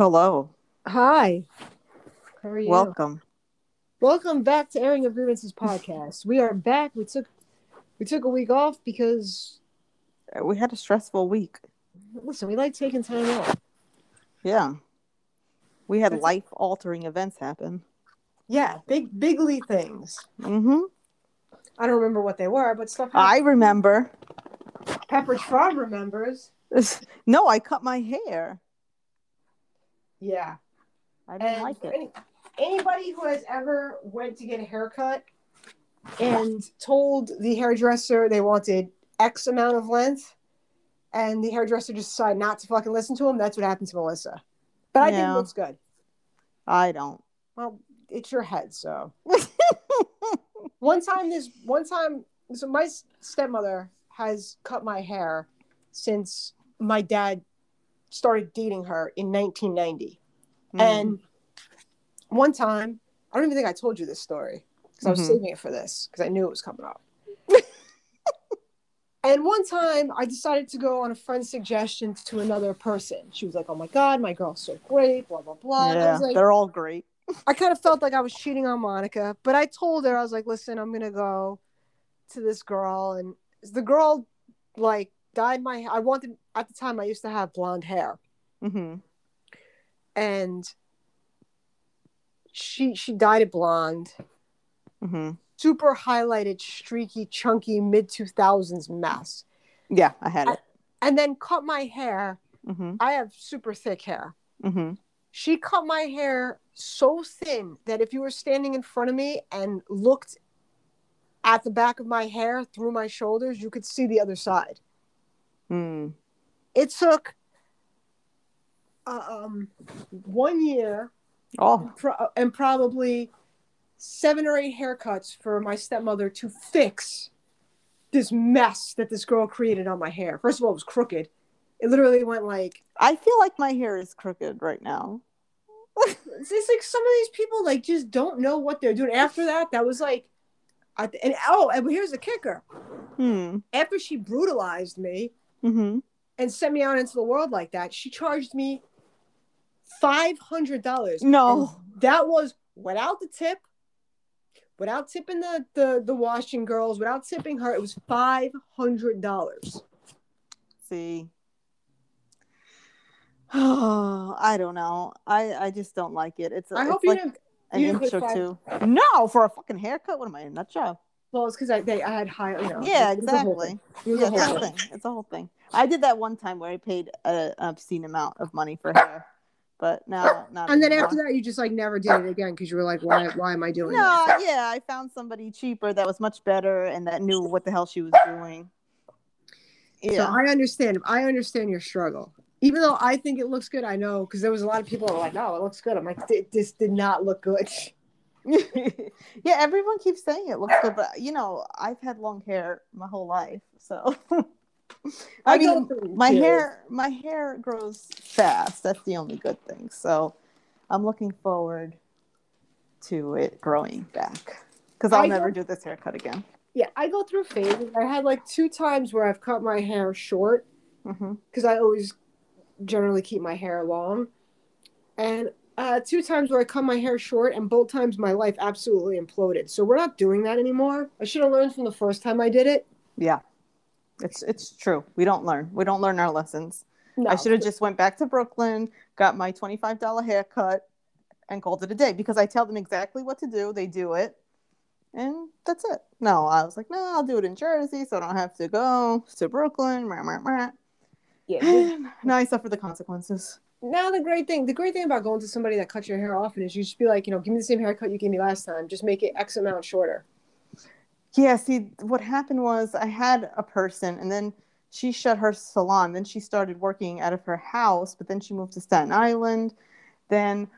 Hello. Hi. How are you? Welcome. Welcome back to Airing of Grievances podcast. We are back. We took we took a week off because We had a stressful week. listen, we like taking time off. Yeah. We had life altering events happen. Yeah, big bigly things. Mm-hmm. I don't remember what they were, but stuff I remember. Pepperidge Farm remembers. No, I cut my hair. Yeah. I didn't And like it. any- anybody who has ever went to get a haircut and told the hairdresser they wanted X amount of length, and the hairdresser just decided not to fucking listen to him, that's what happened to Melissa. But I think it looks good. I don't. Well, it's your head, so. one time, this one time, so my stepmother has cut my hair since my dad started dating her in 1990. Mm. And one time, I don't even think I told you this story because I was Mhm. saving it for this because I knew it was coming up. and one time, I decided to go on a friend's suggestion to another person. She was like, "Oh my god, my girl's so great," blah blah blah. Yeah, was like, they're all great. I kind of felt like I was cheating on Monica, but I told her I was like, "Listen, I'm gonna go to this girl," and the girl like dyed my. I wanted at the time I used to have blonde hair, Mm-hmm. and she she dyed it blonde, Mm-hmm. super highlighted, streaky, chunky mid two thousands mess, Yeah, I had it. and then cut my hair. Mm-hmm. I have super thick hair. Mm-hmm. She cut my hair so thin that if you were standing in front of me and looked at the back of my hair through my shoulders, you could see the other side. Mm. It took uh, um, one year Oh, pro- and probably seven or eight haircuts for my stepmother to fix this mess that this girl created on my hair. First of all, it was crooked. It literally went like I feel like my hair is crooked right now. it's, it's like some of these people like just don't know what they're doing. After that, that was like, I th- and oh, and here's the kicker: Hmm. after she brutalized me Mm-hmm. and sent me out into the world like that, she charged me five hundred dollars. No. that was without the tip, without tipping the the the washing girls, without tipping her. It was five hundred dollars. See. Oh, I don't know. I I just don't like it. It's I it's hope you didn't. an inch or five- two. No, for a fucking haircut. What am I, a nut job? Well, it's because I they I had high. You know, Yeah, it was a whole exactly. thing. It was Yeah, it's a whole whole thing. It's a whole thing. I did that one time where I paid a, an obscene amount of money for hair, but now oh, not. And then anymore. after that, you just like never did it again because you were like, why why am I doing No, this? yeah, I found somebody cheaper that was much better and that knew what the hell she was doing. So Yeah. I understand. I understand your struggle. Even though I think it looks good, I know because there was a lot of people that were like, "No, it looks good." I'm like, "This did not look good." yeah, everyone keeps saying it looks good, but you know, I've had long hair my whole life, so I, I mean, my hair my hair grows fast. That's the only good thing. So I'm looking forward to it growing back because I'll I never go- do this haircut again. Yeah, I go through phases. I had like two times where I've cut my hair short mm-hmm. because I always generally keep my hair long, and uh, two times where I cut my hair short, and both times my life absolutely imploded. So we're not doing that anymore. I should have learned from the first time I did it. Yeah, it's it's true. We don't learn. We don't learn our lessons. No, I should have just went back to Brooklyn, got my twenty five dollar haircut, and called it a day because I tell them exactly what to do. They do it, and that's it. No, I was like, no, I'll do it in Jersey, so I don't have to go to Brooklyn. Rah, rah, rah. yeah. Now I suffer the consequences. Now the great thing, the great thing about going to somebody that cuts your hair often is you just be like, you know, give me the same haircut you gave me last time. Just make it X amount shorter. Yeah, see, what happened was I had a person, and then she shut her salon. Then she started working out of her house, but then she moved to Staten Island. Then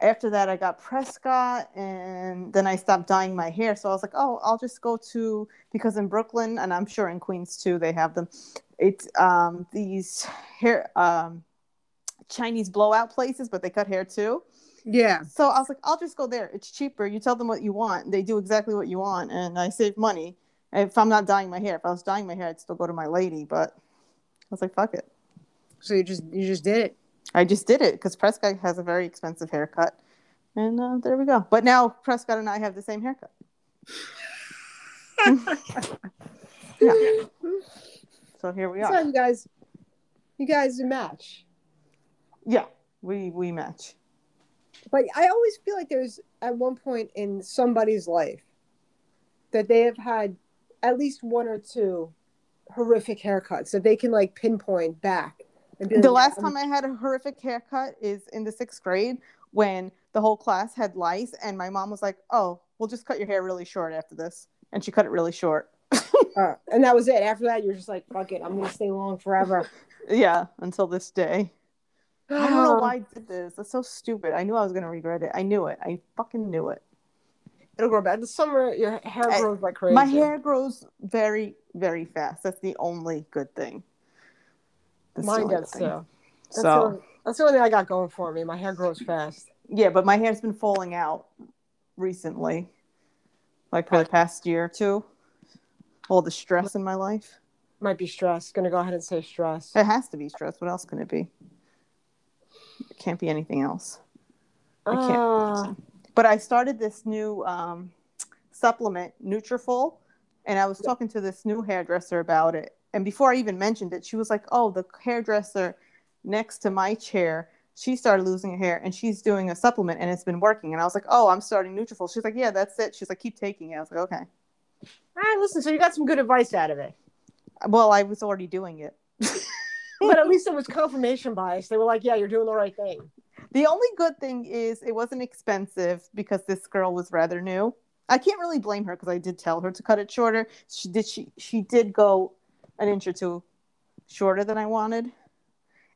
after that, I got Prescott, and then I stopped dyeing my hair. So I was like, oh, I'll just go to because in Brooklyn, and I'm sure in Queens too, they have them. It's um, these hair um, Chinese blowout places, but they cut hair too. Yeah. So I was like, I'll just go there. It's cheaper. You tell them what you want. They do exactly what you want, and I save money. If I'm not dyeing my hair, if I was dyeing my hair, I'd still go to my lady. But I was like, fuck it. So you just you just did it. I just did it because Prescott has a very expensive haircut, and uh, there we go. But now Prescott and I have the same haircut. yeah. So here we So are. you guys, you guys do match. Yeah, we we match. But I always feel like there's at one point in somebody's life that they have had at least one or two horrific haircuts that they can like pinpoint back. And The like, last time I had a horrific haircut is in the sixth grade when the whole class had lice, and my mom was like, "Oh, we'll just cut your hair really short after this," and she cut it really short. Uh, and that was it. After that, you're just like, fuck it, I'm gonna stay long forever. Yeah, until this day. I don't know why I did this. That's so stupid. I knew I was gonna regret it. I knew it. I fucking knew it. It'll grow back. The summer, your hair I- grows like crazy. My hair grows very, very fast. That's the only good thing. That's the Mine does good thing. too. That's, So only, that's the only thing I got going for me. My hair grows fast. yeah, but my hair's been falling out recently, like for the past year or two. All the stress in my life. Might be stress. Gonna go ahead and say stress. It has to be stress. What else can it be? It can't be anything else. I can't. Ah, But I started this new um, supplement, Nutrafol, and I was talking to this new hairdresser about it. And before I even mentioned it, she was like, "Oh, the hairdresser next to my chair, she started losing her hair, and she's doing a supplement, and it's been working." And I was like, "Oh, I'm starting Nutrafol." She's like, "Yeah, that's it." She's like, "Keep taking it." I was like, "Okay." all right, listen. So you got some good advice out of it, Well, I was already doing it. but at least it was confirmation bias. They were like, "Yeah, you're doing the right thing." The only good thing is it wasn't expensive because this girl was rather new. I can't really blame her because I did tell her to cut it shorter. She did she she did go an inch or two shorter than I wanted.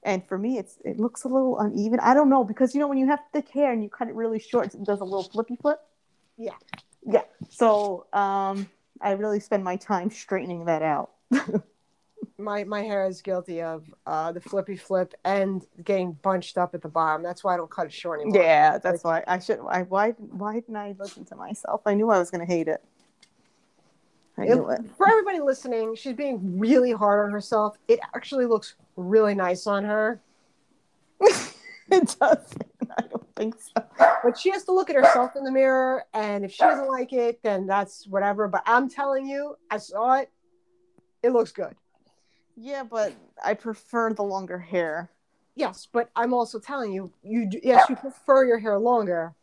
And for me it's it looks a little uneven. I don't know because you know when you have thick hair and you cut it really short, it does a little flippy flip. Yeah. Yeah. So um I really spend my time straightening that out. My my hair is guilty of uh, the flippy flip and getting bunched up at the bottom. That's why I don't cut it short anymore. Yeah, that's why I should I why why didn't I listen to myself? I knew I was gonna hate it. I It- knew it. for everybody listening, she's being really hard on herself. It actually looks really nice on her, it doesn't. I don't think so. but she has to look at herself in the mirror. And if she doesn't like it, then that's whatever. But I'm telling you, I saw it. It looks good. Yeah, but I prefer the longer hair. Yes, but I'm also telling you, you do, yes, you prefer your hair longer.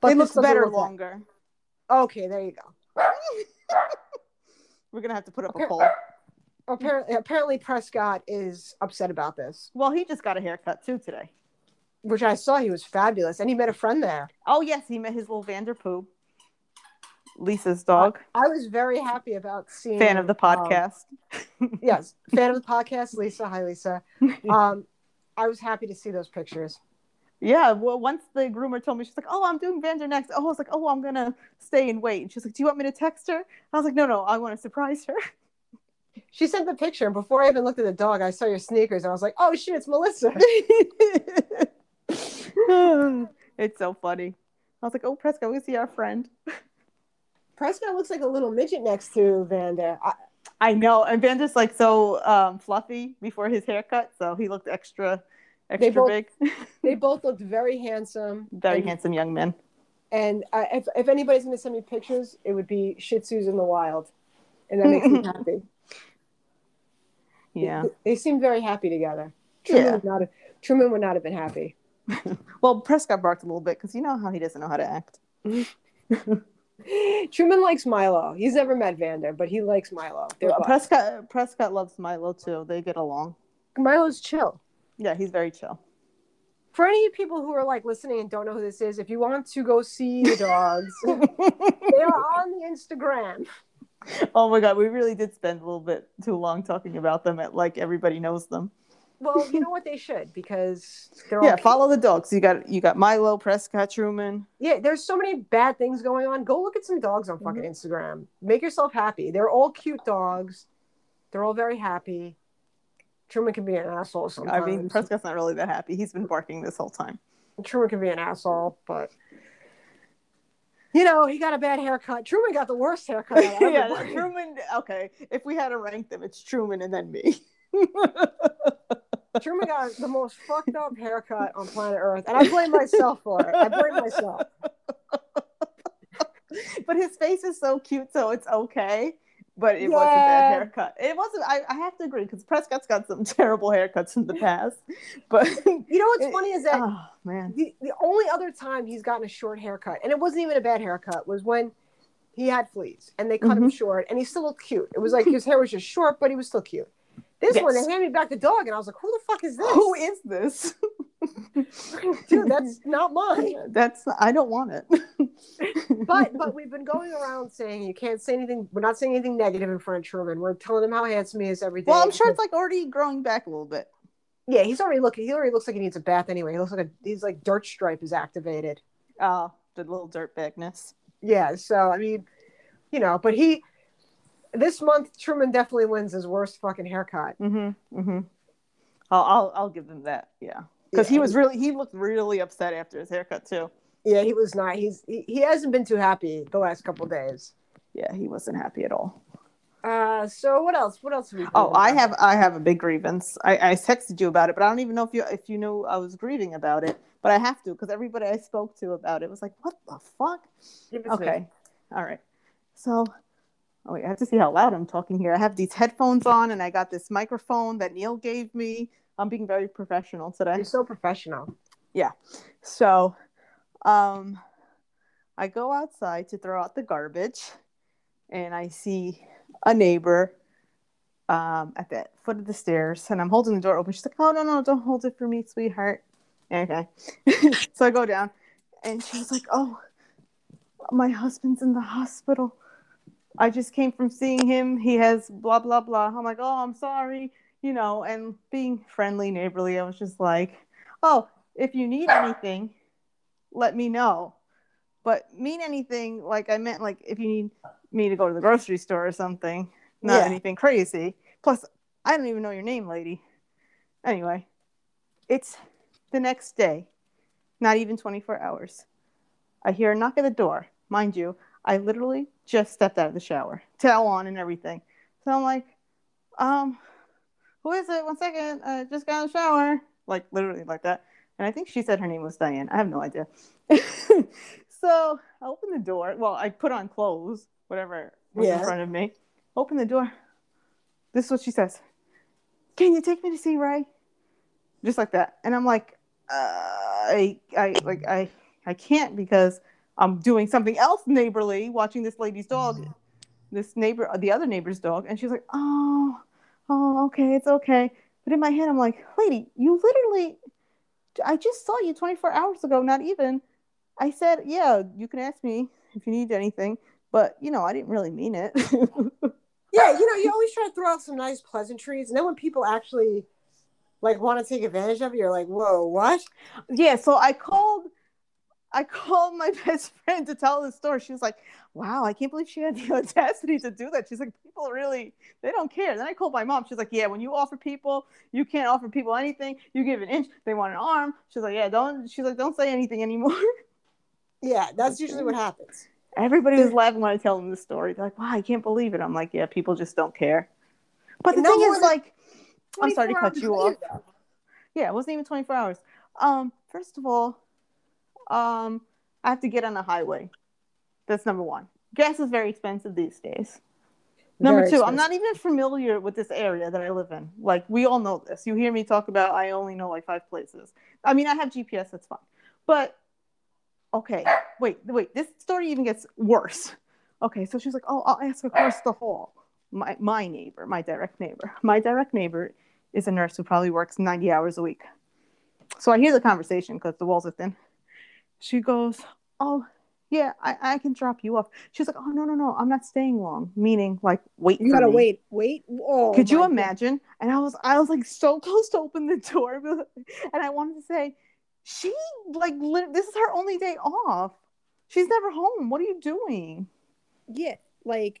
But it looks better look like- longer. Okay, there you go. We're gonna have to put up a poll. Apparently, apparently Prescott is upset about this, Well, he just got a haircut too today. which I saw he was fabulous, and he met a friend there. Oh yes, he met his little Vanderpoo. Lisa's dog. I was very happy about seeing. Fan of the um, podcast. yes, fan of the podcast, Lisa. Hi, Lisa. Um, I was happy to see those pictures. yeah. Well, once the groomer told me, she's like, "Oh, I'm doing Vander next." Oh, I was like, "Oh, I'm gonna stay and wait." And she's like, "Do you want me to text her?" I was like, "No, no, I want to surprise her." She sent the picture, and before I even looked at the dog, I saw your sneakers, and I was like, "Oh shit, it's Melissa." it's so funny. I was like, "Oh, Prescott, we see our friend." Prescott looks like a little midget next to Vander. I, I know, and Vander's like so um, fluffy before his haircut, so he looked extra, extra both- big. they both looked very handsome. Very and, handsome young men. And I, if, if anybody's going to send me pictures, it would be Shih Tzus in the wild, and that makes me happy. Yeah. They, they seem very happy together. Truman, Yeah. would not have, Truman would not have been happy. Well, Prescott barked a little bit because you know how he doesn't know how to act. Truman likes Milo. He's never met Vander, but he likes Milo. They're Well. Prescott Prescott loves Milo too. They get along. Milo's chill. Yeah, he's very chill. For any people who are like listening and don't know who this is, if you want to go see the dogs, they are on the Instagram. oh my god, we really did spend a little bit too long talking about them. At like everybody knows them. Well, you know what they should because they're Yeah, follow the dogs. You got you got Milo, Prescott, Truman. yeah. There's so many bad things going on. Go look at some dogs on fucking mm-hmm. Instagram. Make yourself happy. They're all cute dogs. They're all very happy. Truman can be an asshole sometimes. I mean, Prescott's not really that happy. He's been barking this whole time. Truman can be an asshole, but you know he got a bad haircut. Truman got the worst haircut. yeah. Truman. Okay, if we had to rank them, it's Truman and then me. Truman got the most fucked up haircut on planet Earth, and I blame myself for it. I blame myself. but his face is so cute, so it's okay. But it was a Yeah. bad haircut. It wasn't. I, I have to agree because Prescott's got some terrible haircuts in the past. But You know what's It- funny is that oh man, the, the only other time he's gotten a short haircut, and it wasn't even a bad haircut, was when he had fleas and they cut him mm-hmm. short, and he still looked cute. It was like his hair was just short, but he was still cute. This one, they handed me back the dog, and I was like, "Who the fuck is this? who is this? Dude, that's not mine." That's I don't want it. But but we've been going around saying you can't say anything. We're not saying anything negative in front of Truman. We're telling him how handsome he is every day. well, I'm sure it's like already growing back a little bit. yeah, he's already looking. He already looks like he needs a bath anyway. He looks like a he's like dirt stripe is activated. Oh, the little dirtbagness. Yeah, so I mean, you know, but he this month Truman definitely wins his worst fucking haircut. Mm-hmm. Mm-hmm. I'll, I'll I'll give him that. Yeah, because he was really he looked really upset after his haircut too. Yeah, he was not. He's he, he hasn't been too happy the last couple of days. Yeah, he wasn't happy at all. Uh, so what else? What else? Have we been Oh, I have I have a big grievance. I, I texted you about it, but I don't even know if you if you knew I was grieving about it. But I have to because everybody I spoke to about it was like, "What the fuck?" To me. Okay, all right. So, oh wait, I have to see how loud I'm talking here. I have these headphones on, and I got this microphone that Neil gave me. I'm being very professional today. You're so professional. Yeah. So, um, I go outside to throw out the garbage, and I see a neighbor um, at the foot of the stairs, and I'm holding the door open. She's like, "Oh no, no, don't hold it for me, sweetheart." Okay. so I go down, and she's like, "Oh, my husband's in the hospital. I just came from seeing him. He has blah blah blah." I'm like, "Oh, I'm sorry," you know, and being friendly, neighborly, I was just like, "Oh, if you need anything, let me know. But mean anything like I meant like if you need me to go to the grocery store or something, not Yeah. anything crazy. Plus, I don't even know your name, lady. Anyway, it's the next day, not even 24 hours. I hear a knock at the door. Mind you, I literally just stepped out of the shower, towel on and everything. So I'm like, um, who is it? One second. I just got out of the shower. Like literally like that. And I think she said her name was Diane. I have no idea. so I open the door. Well, I put on clothes, whatever was Yeah. in front of me. Open the door. This is what she says. Can you take me to see Ray? Just like that. And I'm like, uh, I, I, like, I, I can't because I'm doing something else neighborly, watching this lady's dog, mm-hmm. this neighbor, uh, the other neighbor's dog. And she's like, oh, oh, okay, it's okay. But in my head, I'm like, lady, you literally, I just saw you 24 hours ago, not even. I said, yeah, you can ask me if you need anything, but you know, I didn't really mean it. Yeah, you know, you always try to throw out some nice pleasantries, and then when people actually like want to take advantage of you, you're like, "Whoa, what?" yeah, so I called, I called my best friend to tell the story. She was like, wow, I can't believe she had the audacity to do that. She's like, people really, they don't care. Then I called my mom. She's like, yeah, when you offer people, you can't offer people anything. You give an inch, they want an arm. She's like, yeah, don't, she's like, don't say anything anymore. Yeah, that's usually what happens. Everybody was laughing when I tell them the story. They're like, wow, I can't believe it. I'm like, yeah, people just don't care. But the no thing is, like, I'm sorry to cut you off. though. Yeah, it wasn't even 24 hours. Um, first of all, um, I have to get on the highway. That's number one. Gas is very expensive these days. Number Very two, I'm not even familiar with this area that I live in. Like we all know this. You hear me talk about I only know like five places. I mean, I have GPS, that's fine. But okay, wait, wait, this story even gets worse. Okay, so she's like, "Oh, I'll ask across the hall." My my neighbor, my direct neighbor. My direct neighbor is a nurse who probably works 90 hours a week. So I hear the conversation because the walls are thin. She goes, "Oh, yeah, I, I can drop you off." She's like, "Oh no, no, no, I'm not staying long." Meaning, like, wait. You gotta me. wait, wait. Oh, Could you imagine? And I was, I was like so close to open the door, and I wanted to say, she like, lit- this is her only day off. She's never home. What are you doing? God. Yeah, like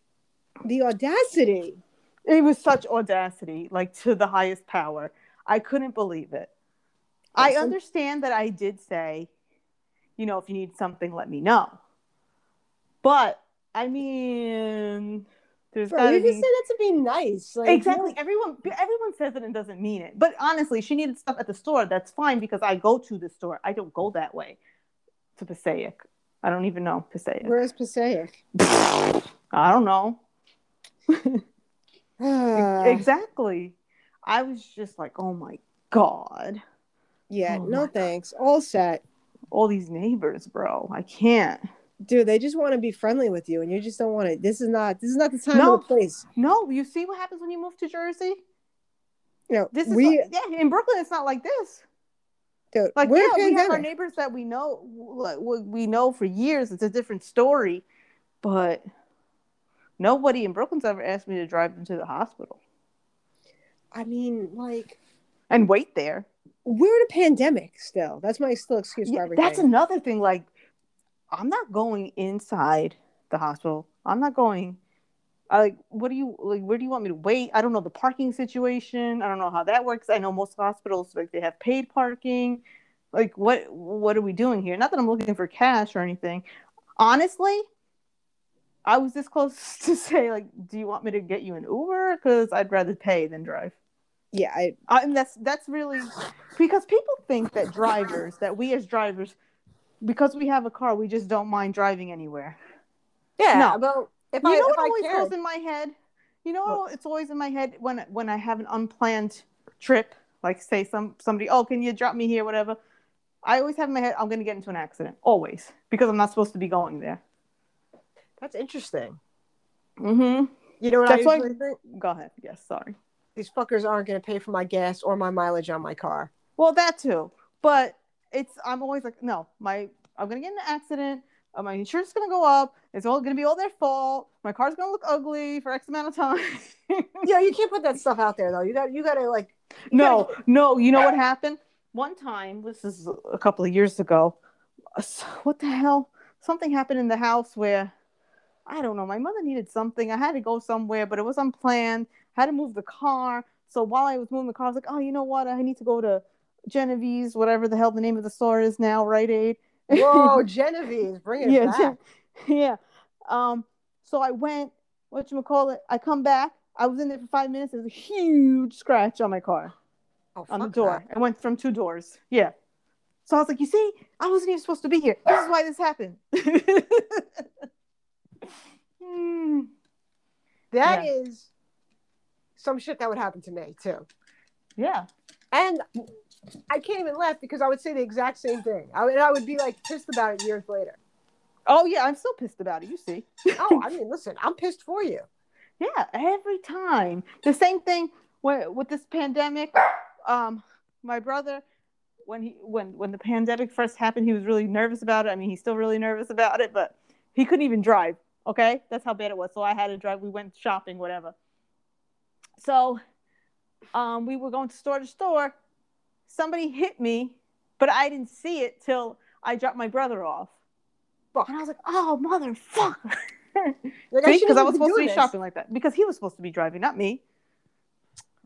the audacity. It was such audacity, like to the highest power. I couldn't believe it. I understand that I did say, you know, if you need something, let me know. But I mean, There's Bro, you just be said that to be nice. Like, exactly. Everyone everyone says it and doesn't mean it. But honestly, she needed stuff at the store. That's fine because I go to the store. I don't go that way to Passaic. I don't even know Passaic. Where's Passaic? I don't know. exactly. I was just like, oh my god, Oh no thanks. All set. All these neighbors, bro. I can't. Dude, they just want to be friendly with you and you just don't want to. This is not this is not the time No. or the place. No, you see what happens when you move to Jersey? You know, This is we like- yeah. In Brooklyn, it's not like this. dude, Like yeah, we have our neighbors that we know, like, we know for years. It's a different story, but nobody in Brooklyn's ever asked me to drive them to the hospital I mean, like and wait there. We're in a pandemic still. That's my still excuse for Yeah, everything. that's another thing. Like, I'm not going inside the hospital. I'm not going. I like. What do you like? Where do you want me to wait? I don't know the parking situation. I don't know how that works. I know most hospitals like they have paid parking. Like, what what are we doing here? Not that I'm looking for cash or anything. Honestly, I was this close to say like, do you want me to get you an Uber? Because I'd rather pay than drive. Yeah, I, I mean, that's that's really because people think that drivers, that we as drivers, because we have a car, we just don't mind driving anywhere. yeah. No. Well, if you I know what always cared, goes in my head? You know, What? it's always in my head when when I have an unplanned trip, like say some somebody, oh, can you drop me here, whatever. I always have in my head, I'm gonna get into an accident, always, because I'm not supposed to be going there. that's interesting. Mm-hmm. You know what That's I why- usually think? Go ahead. Yes, sorry. These fuckers aren't going to pay for my gas or my mileage on my car. Well, that too. But it's I'm always like, no, my I'm gonna get in an accident. Uh, my insurance is gonna go up. It's all gonna be all their fault. My car's gonna look ugly for X amount of time. Yeah, you can't put that stuff out there though. You got you got to like no, no. You know what happened? One time, this is a couple of years ago. uh, What the hell? Something happened in the house where I don't know. My mother needed something. I had to go somewhere, but it was unplanned. I had to move the car. So while I was moving the car, I was like, oh, you know what? I need to go to Genevieve's, whatever the hell the name of the store is now, Rite Aid. whoa, Genevieve's, bring it yeah, back. Gen- yeah. Um, so I went, what you call it? I come back. I was in there for five minutes. There's a huge scratch on my car oh, on the door. that. I went from two doors. Yeah. So I was like, you see, I wasn't even supposed to be here. This is why this happened. Hmm. That Yeah. is some shit that would happen to me too. Yeah. And I can't even laugh because I would say the exact same thing. I would, I would be like pissed about it years later. Oh yeah, I'm still pissed about it. You see. Oh, I mean, listen, I'm pissed for you. Yeah, every time. The same thing with, with this pandemic. Um, my brother, when he when when the pandemic first happened, he was really nervous about it. I mean, he's still really nervous about it, but he couldn't even drive. Okay, that's how bad it was. So I had to drive. We went shopping, whatever. So, um, we were going to store to store. Somebody hit me, but I didn't see it till I dropped my brother off, Fuck. and I was like, "Oh, motherfucker!" Like, I because I was supposed to be this. shopping like that. Because he was supposed to be driving, not me.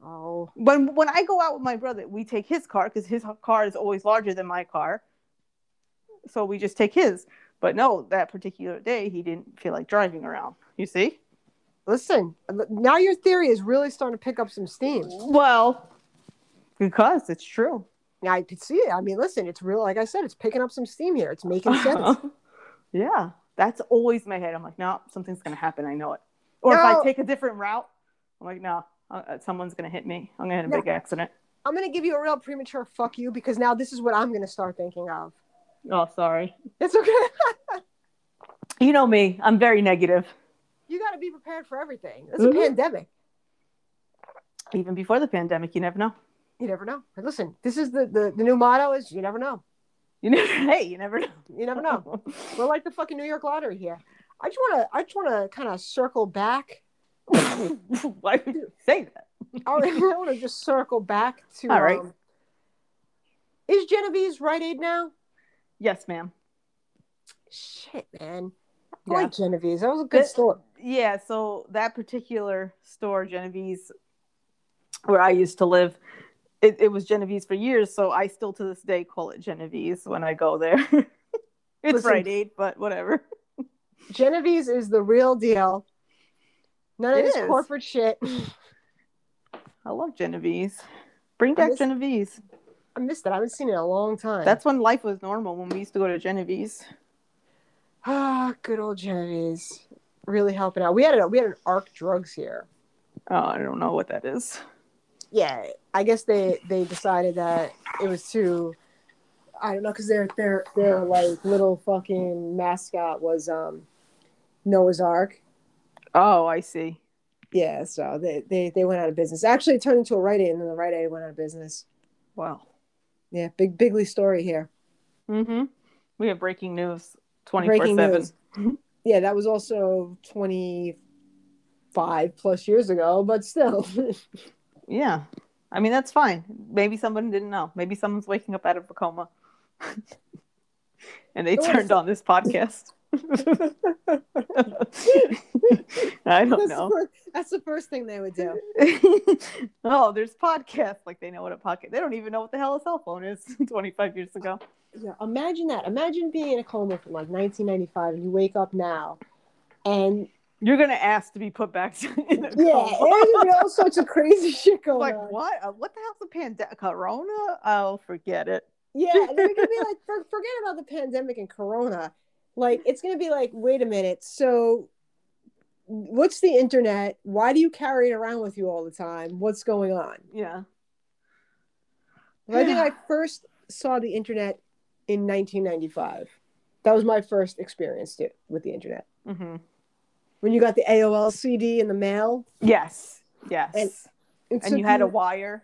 Oh, When when I go out with my brother, we take his car because his car is always larger than my car. So we just take his. But no, that particular day he didn't feel like driving around. You see? Listen, now your theory is really starting to pick up some steam. Well, because it's true. Yeah, I could see it. I mean, listen, it's real. Like I said, it's picking up some steam here. It's making sense. yeah, that's always my head. I'm like, no, something's gonna happen. I know it. Or if I take a different route, I'm like, no, uh, someone's gonna hit me. I'm gonna hit a No. big accident. I'm gonna give you a real premature fuck you because now this is what I'm gonna start thinking of. Oh, sorry. It's okay. You know me. I'm very negative. You got to be prepared for everything. It's a Mhm. pandemic. Even before the pandemic, you never know. You never know. But listen, this is the, the the new motto is you never know. You never. Hey, you never know. You never know. We're like the fucking New York lottery here. I just wanna I just wanna kind of circle back. Why would you say that? I want to just circle back to. All right. um, is Genevieve's Rite Aid now? Yes, ma'am. Shit, man. I Yeah. like Genevieve's. That was a good That- store. Yeah. So that particular store, Genevieve's, where I used to live, it, it was Genevieve's for years. So I still to this day call it Genevieve's when I go there. it's Listen. Rite Aid, but whatever. Genevieve's is the real deal. None of It this is. corporate shit. I love Genovese. Bring I back miss- Genovese. I missed it. I haven't seen it in a long time. That's when life was normal when we used to go to Genovese. Ah, good old Genovese. Really helping out. We had a we had an Arc Drugs here. Oh, I don't know what that is. Yeah, I guess they they decided that it was too. I don't know because their their their like little fucking mascot was um Noah's Ark. Oh, I see. Yeah, so they, they they went out of business. Actually, it turned into a Rite Aid, and then the Rite Aid went out of business. Wow. Yeah, big bigly story here. Mm-hmm. We have breaking news Breaking four news. seven. Yeah, that was also twenty five plus years ago, but still. Yeah. I mean that's fine. Maybe someone didn't know. Maybe someone's waking up out of a coma. and they It was- turned on this podcast. I don't that's, know. The first, that's the first thing they would do. oh, there's podcasts. Like they know what a podcast. They don't even know what the hell a cell phone is. 25 years ago. Yeah, imagine that. Imagine being in a coma from like 1995, and you wake up now, and You're gonna ask to be put back to, in a yeah, there's gonna all sorts of crazy shit going like on. what? Uh, what the hell's a pandemic? Corona? Oh, forget it. Yeah, and they're gonna be like, forget about the pandemic and Corona. Like, it's gonna be like, wait a minute. So, what's the internet? Why do you carry it around with you all the time? What's going on? Yeah. I think I first saw the internet in 1995. That was my first experience to, with the internet. hmm When you got the AOL CD in the mail, Yes. Yes. And- and took you had a wire.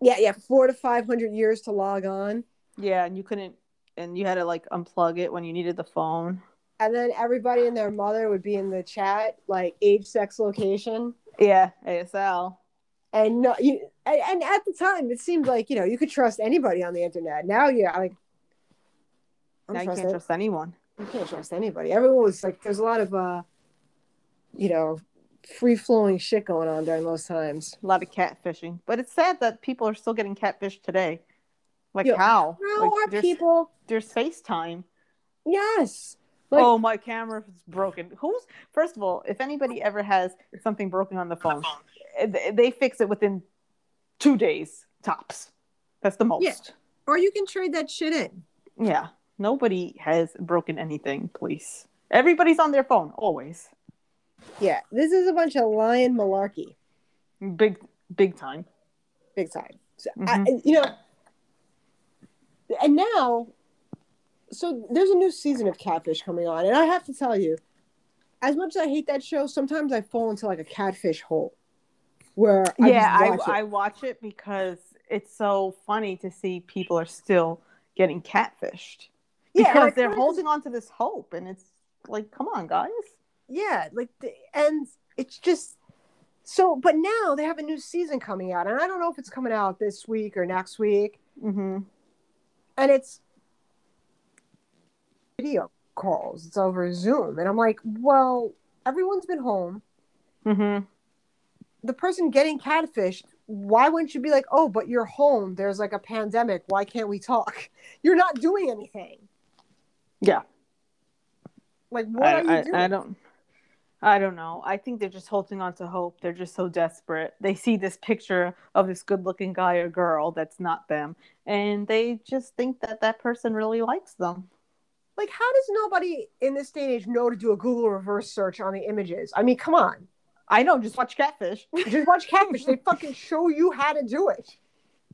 yeah, yeah, four to five hundred years to log on, Yeah, and you couldn't. And you had to like unplug it when you needed the phone. and then everybody and their mother would be in the chat, like age, sex, location. Yeah, ASL. and no, you and, and at the time it seemed like you know you could trust anybody on the internet. Now yeah, like I now you trust can't it. trust anyone. you can't trust anybody. Everyone was like, there's a lot of uh, you know, free flowing shit going on during those times. A lot of catfishing, but it's sad that people are still getting catfished today. Like Yeah. how? How like, are people? There's FaceTime. Yes. Like, oh, my camera's broken. Who's first of all, if anybody ever has something broken on the phone, they fix it within two days tops. That's the most. Yeah. or you can trade that shit in. Yeah. Nobody has broken anything, please. Everybody's on their phone, always. Yeah, this is a bunch of lion malarkey, Big big time. big time. So, Mhm. I, you know, and now, so there's a new season of Catfish coming on, and I have to tell you, as much as I hate that show, sometimes I fall into like a catfish hole, where I yeah, just I, watch it. I watch it because it's so funny to see people are still getting catfished. Yeah, Because they're holding on to this hope and it's like, come on, guys. yeah like the, and it's just so but now they have a new season coming out and i don't know if it's coming out this week or next week Mm-hmm. and it's calls it's over zoom and i'm like well everyone's been home Mm-hmm. the person getting catfished why wouldn't you be like oh but you're home there's like a pandemic why can't we talk you're not doing anything Yeah. like what I, are you I, doing I don't I don't know. I think they're just holding on to hope. They're just so desperate. They see this picture of this good-looking guy or girl that's not them, and they just think that that person really likes them. Like how does nobody in this day and age know to do a google reverse search on the images i mean come on I know. Just watch Catfish. Just watch Catfish. They fucking show you how to do it.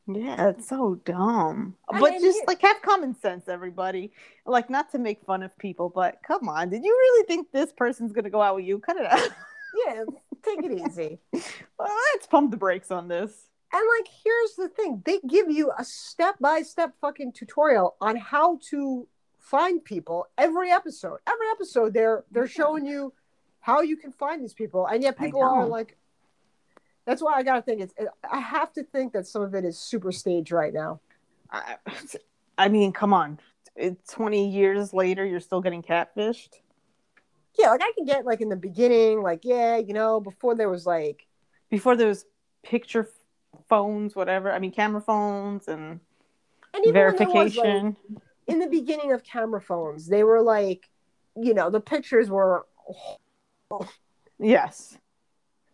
Yeah, it's so dumb. I But mean, just like have common sense, everybody. Like not to make fun of people, but come on, did you really think this person's gonna go out with you? Cut it out. Yeah, take it easy. Let's pump the brakes on this. And like, here's the thing: they give you a step-by-step fucking tutorial on how to find people every episode. Every episode, they're they're showing you how you can find these people, and yet people are like. That's why I gotta think it's. I have to think that some of it is super staged right now. I, I mean, come on. It's 20 years later, you're still getting catfished. Yeah, like I can get like in the beginning, like yeah, you know, before there was like Before there was picture phones, whatever. I mean, camera phones and and even when there was, like, verification. In the beginning of camera phones, they were like, you know, the pictures were yes.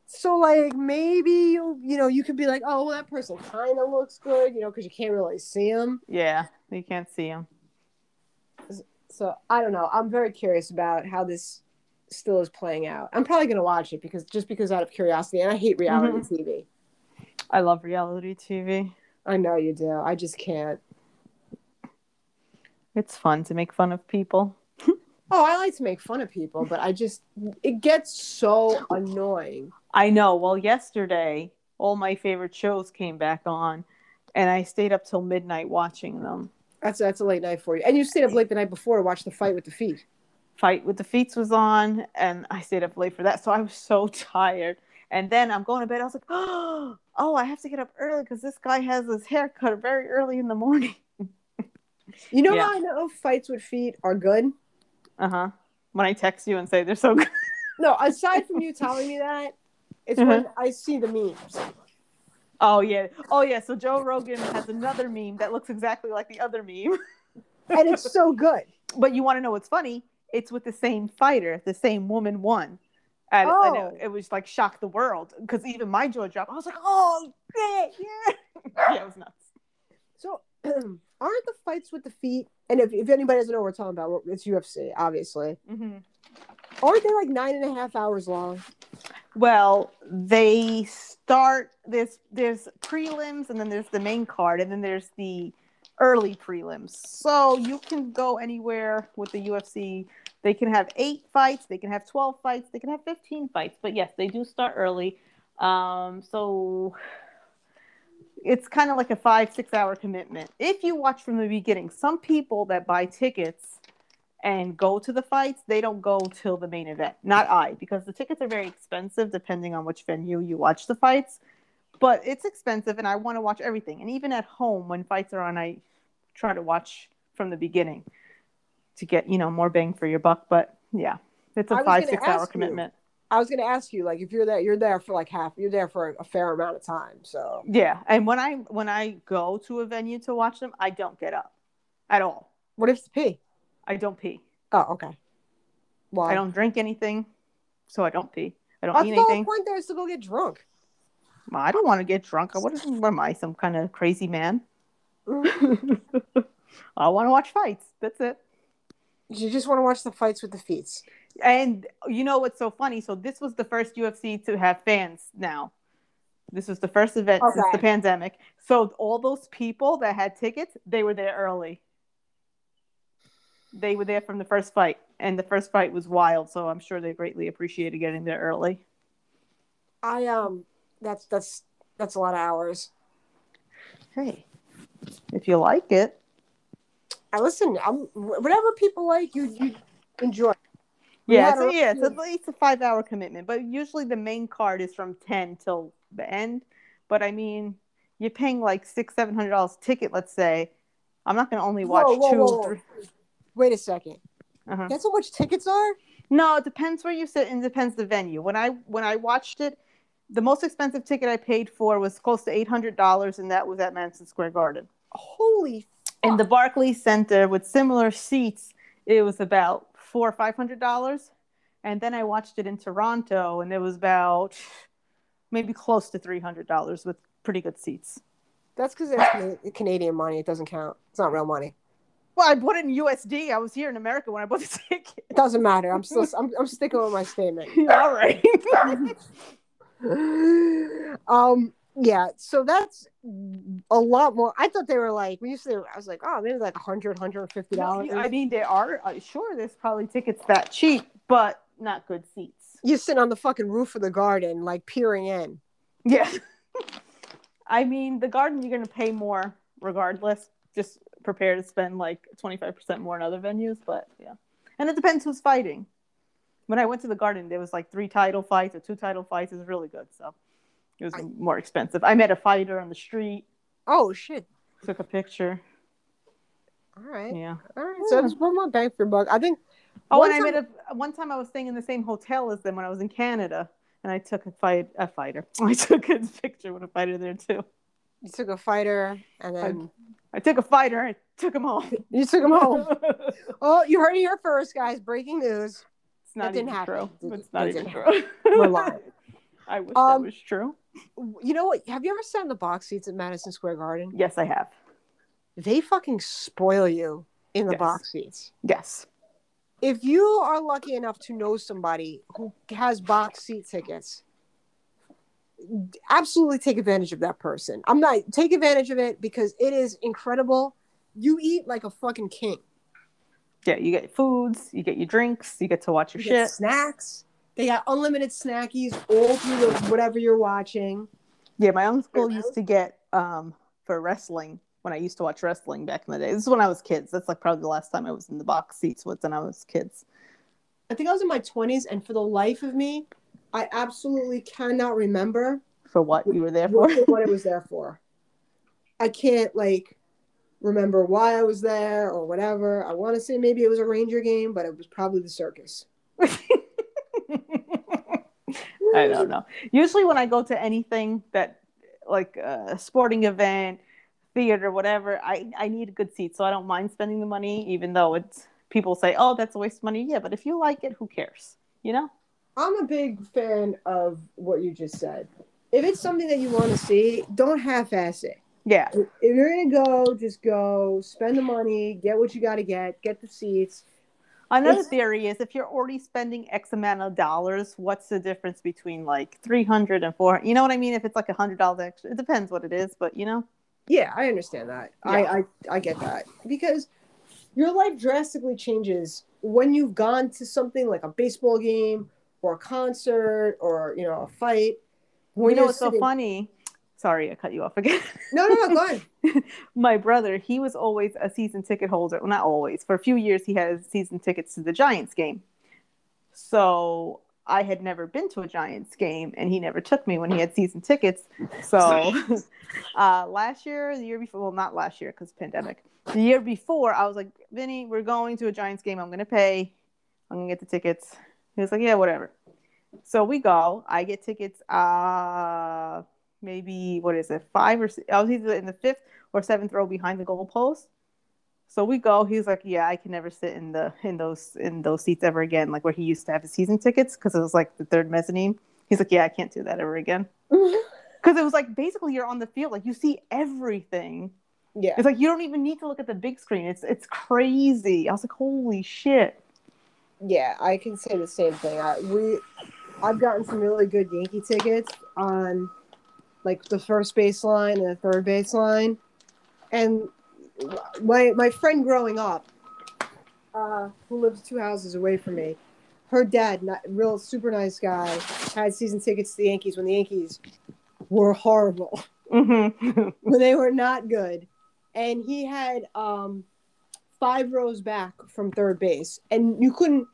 So like maybe you you know you could be like, oh well, that person kind of looks good, you know, because you can't really see them. Yeah, you can't see them. So I don't know. I'm very curious about how this still is playing out. I'm probably gonna watch it because just because out of curiosity, and I hate reality mm-hmm. TV. I love reality TV. I know you do. I just can't. It's fun to make fun of people. Oh, I like to make fun of people, but I just it gets so annoying. I know. Well, yesterday, all my favorite shows came back on, and I stayed up till midnight watching them. That's that's a late night for you. And you stayed up late the night before to watch the fight with the feet. Fight with the Feats was on, and I stayed up late for that. So I was so tired. And then I'm going to bed. I was like, oh, I have to get up early because this guy has his hair cut very early in the morning. You know Yeah. how I know fights with feet are good? Uh huh. When I text you and say they're so good. No, aside from you telling me that, it's Uh-huh. when I see the memes. Oh yeah. Oh yeah. So Joe Rogan has another meme that looks exactly like the other meme. And it's so good. But you want to know what's funny? It's with the same fighter. The same woman won. And, and Oh. it, it was like shocked the world because even my jaw dropped. I was like, oh, great, yeah. yeah, it was nuts. So aren't the fights with the feet and if, if anybody doesn't know what we're talking about, it's UFC, obviously. hmm Aren't they like nine and a half hours long? Well, they start there's there's prelims and then there's the main card and then there's the early prelims. So you can go anywhere with the UFC. They can have eight fights, they can have twelve fights, they can have fifteen fights. But yes, they do start early. Um, so it's kind of like a five six hour commitment if you watch from the beginning. Some people that buy tickets and go to the fights, they don't go till the main event. Not I, because the tickets are very expensive depending on which venue you watch the fights. But it's expensive, and I want to watch everything. And even at home, when fights are on, I try to watch from the beginning to get you know more bang for your buck. But yeah, it's a five six hour commitment you. I was going to ask you, like, if you're there, you're there for like half, you're there for a fair amount of time. So Yeah, and when I when I go to a venue to watch them, I don't get up at all. what if it's pee? I don't pee. Oh, okay. Why? I don't drink anything, so I don't pee. I don't eat thought the anything. point there is to go get drunk. Well, I don't want to get drunk. What, is, what am I, some kind of crazy man? Mm-hmm. I want to watch fights. That's it. You just want to watch the fights with the feet. And you know what's so funny? So this was the first UFC to have fans. Now, this was the first event since the pandemic. So all those people that had tickets, they were there early. They were there from the first fight, and the first fight was wild. So I'm sure they greatly appreciated getting there early. I um, that's that's that's a lot of hours. Hey, if you like it, I listen. I'm whatever people like. You you enjoy. We yeah, so a- yeah, it's at least a five hour commitment. But usually the main card is from ten till the end. But I mean, you're paying like six, seven hundred dollars ticket, let's say. I'm not gonna only watch Whoa, whoa, two, whoa. three. Wait a second. Uh-huh. That's how much tickets are. No, it depends where you sit and depends the venue. When I when I watched it, the most expensive ticket I paid for was close to eight hundred dollars, and that was at Madison Square Garden. Holy. In the fuck. Barclays Center with similar seats, it was about four or five hundred dollars. And then I watched it in Toronto, and it was about maybe close to three hundred dollars with pretty good seats. That's because it's Canadian money. It doesn't count. It's not real money. Well, I bought it in USD. I was here in America when I bought the ticket. It doesn't matter. I'm still. I'm, I'm sticking with my statement. All right. um. Yeah. So that's a lot more. I thought they were like we used to I was like, oh, maybe like 100 150 dollars. I mean, they are uh, sure there's probably tickets that cheap, but not good seats. You're sitting on the fucking roof of the garden, like peering in. Yeah. I mean, the garden you're going to pay more regardless. Just prepare to spend like 25% more in other venues, but yeah. And it depends who's fighting. When I went to the garden, there was like three title fights or two title fights. It was really good, so it was I- more expensive. I met a fighter on the street, Oh shit! took a picture. All right, Yeah. all right. So it's one more bang for your buck. I think. Oh, one and I time- met a one time I was staying in the same hotel as them when I was in Canada, and I took a fight a fighter. I took a picture with a fighter there too. you took a fighter and then I took a fighter. I took him home. you took him home. oh, you heard it here first, guys. Breaking news. not didn't even happen. true. It's not it even didn't true. We're lying. I wish Um, that was true. You know what? Have you ever sat in the box seats at Madison Square Garden? Yes, I have. They fucking spoil you in the Yes. box seats. Yes. If you are lucky enough to know somebody who has box seat tickets, absolutely take advantage of that person. I'm not take advantage of it because it is incredible. You eat like a fucking king. Yeah, you get foods, you get your drinks, you get to watch your You get shit. snacks. They got unlimited snackies all through the, whatever you're watching. Yeah, my uncle used to get um for wrestling when I used to watch wrestling back in the day. This is when I was kids. That's like probably the last time I was in the box seats was when I was kids. I think I was in my 20s, and for the life of me, I absolutely cannot remember For what you were there for. what, what it was there for. I can't like remember why I was there or whatever. I want to say maybe it was a Ranger game, but it was probably the circus. I don't know. Usually, when I go to anything that, like a sporting event, theater, whatever, I I need a good seat, so I don't mind spending the money, even though it's people say, "Oh, that's a waste of money." Yeah, but if you like it, who cares? You know? I'm a big fan of what you just said. If it's something that you want to see, don't half-ass it. Yeah. If you're gonna go, just go. Spend the money. Get what you got to get. Get the seats. Another It's- theory is if you're already spending X amount of dollars, what's the difference between like 300 and 400? You know what I mean? If it's like a hundred dollars extra, it depends what it is, but you know, Yeah, I understand that. I, Yeah. I I get that because your life drastically changes when you've gone to something like a baseball game or a concert or you know a fight. When you know you're what's so funny? Sorry, I cut you off again. No, no, no. Go. My brother, he was always a season ticket holder. Well, not always. For a few years, he had season tickets to the Giants game. So I had never been to a Giants game, and he never took me when he had season tickets. So uh, last year, the year before, well, not last year because pandemic. The year before, I was like, Vinny, we're going to a Giants game. I'm going to pay. I'm going to get the tickets. He was like, yeah, whatever. So we go. I get tickets. Uh, maybe what is it? Five or six, I was either in the fifth or seventh row behind the goal post. So we go. He's like, "Yeah, I can never sit in the in those in those seats ever again." Like where he used to have his season tickets because it was like the third mezzanine. He's like, "Yeah, I can't do that ever again." Because it was like basically you're on the field, like you see everything. yeah. It's like you don't even need to look at the big screen. It's it's crazy. I was like, "Holy shit!" Yeah, I can say the same thing. I, we, I've gotten some really good Yankee tickets on, like the first baseline and the third baseline, and my my friend growing up, uh, who lives two houses away from me, her dad, not, real super nice guy, had season tickets to the Yankees when the Yankees were horrible, Mm-hmm. when they were not good, and he had um, five rows back from third base, and you couldn't.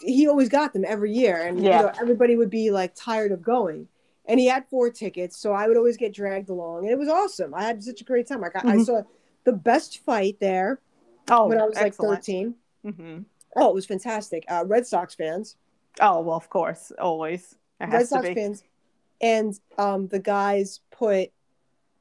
He always got them every year, and Yeah. you know, everybody would be like tired of going. And he had four tickets, so I would always get dragged along, and it was awesome. I had such a great time. I got, I Mhm. saw the best fight there oh, when I was excellent. like thirteen. hmm Oh, it was fantastic. Uh, Red Sox fans, Oh well, of course, always. Red Sox fans, and um, the guys put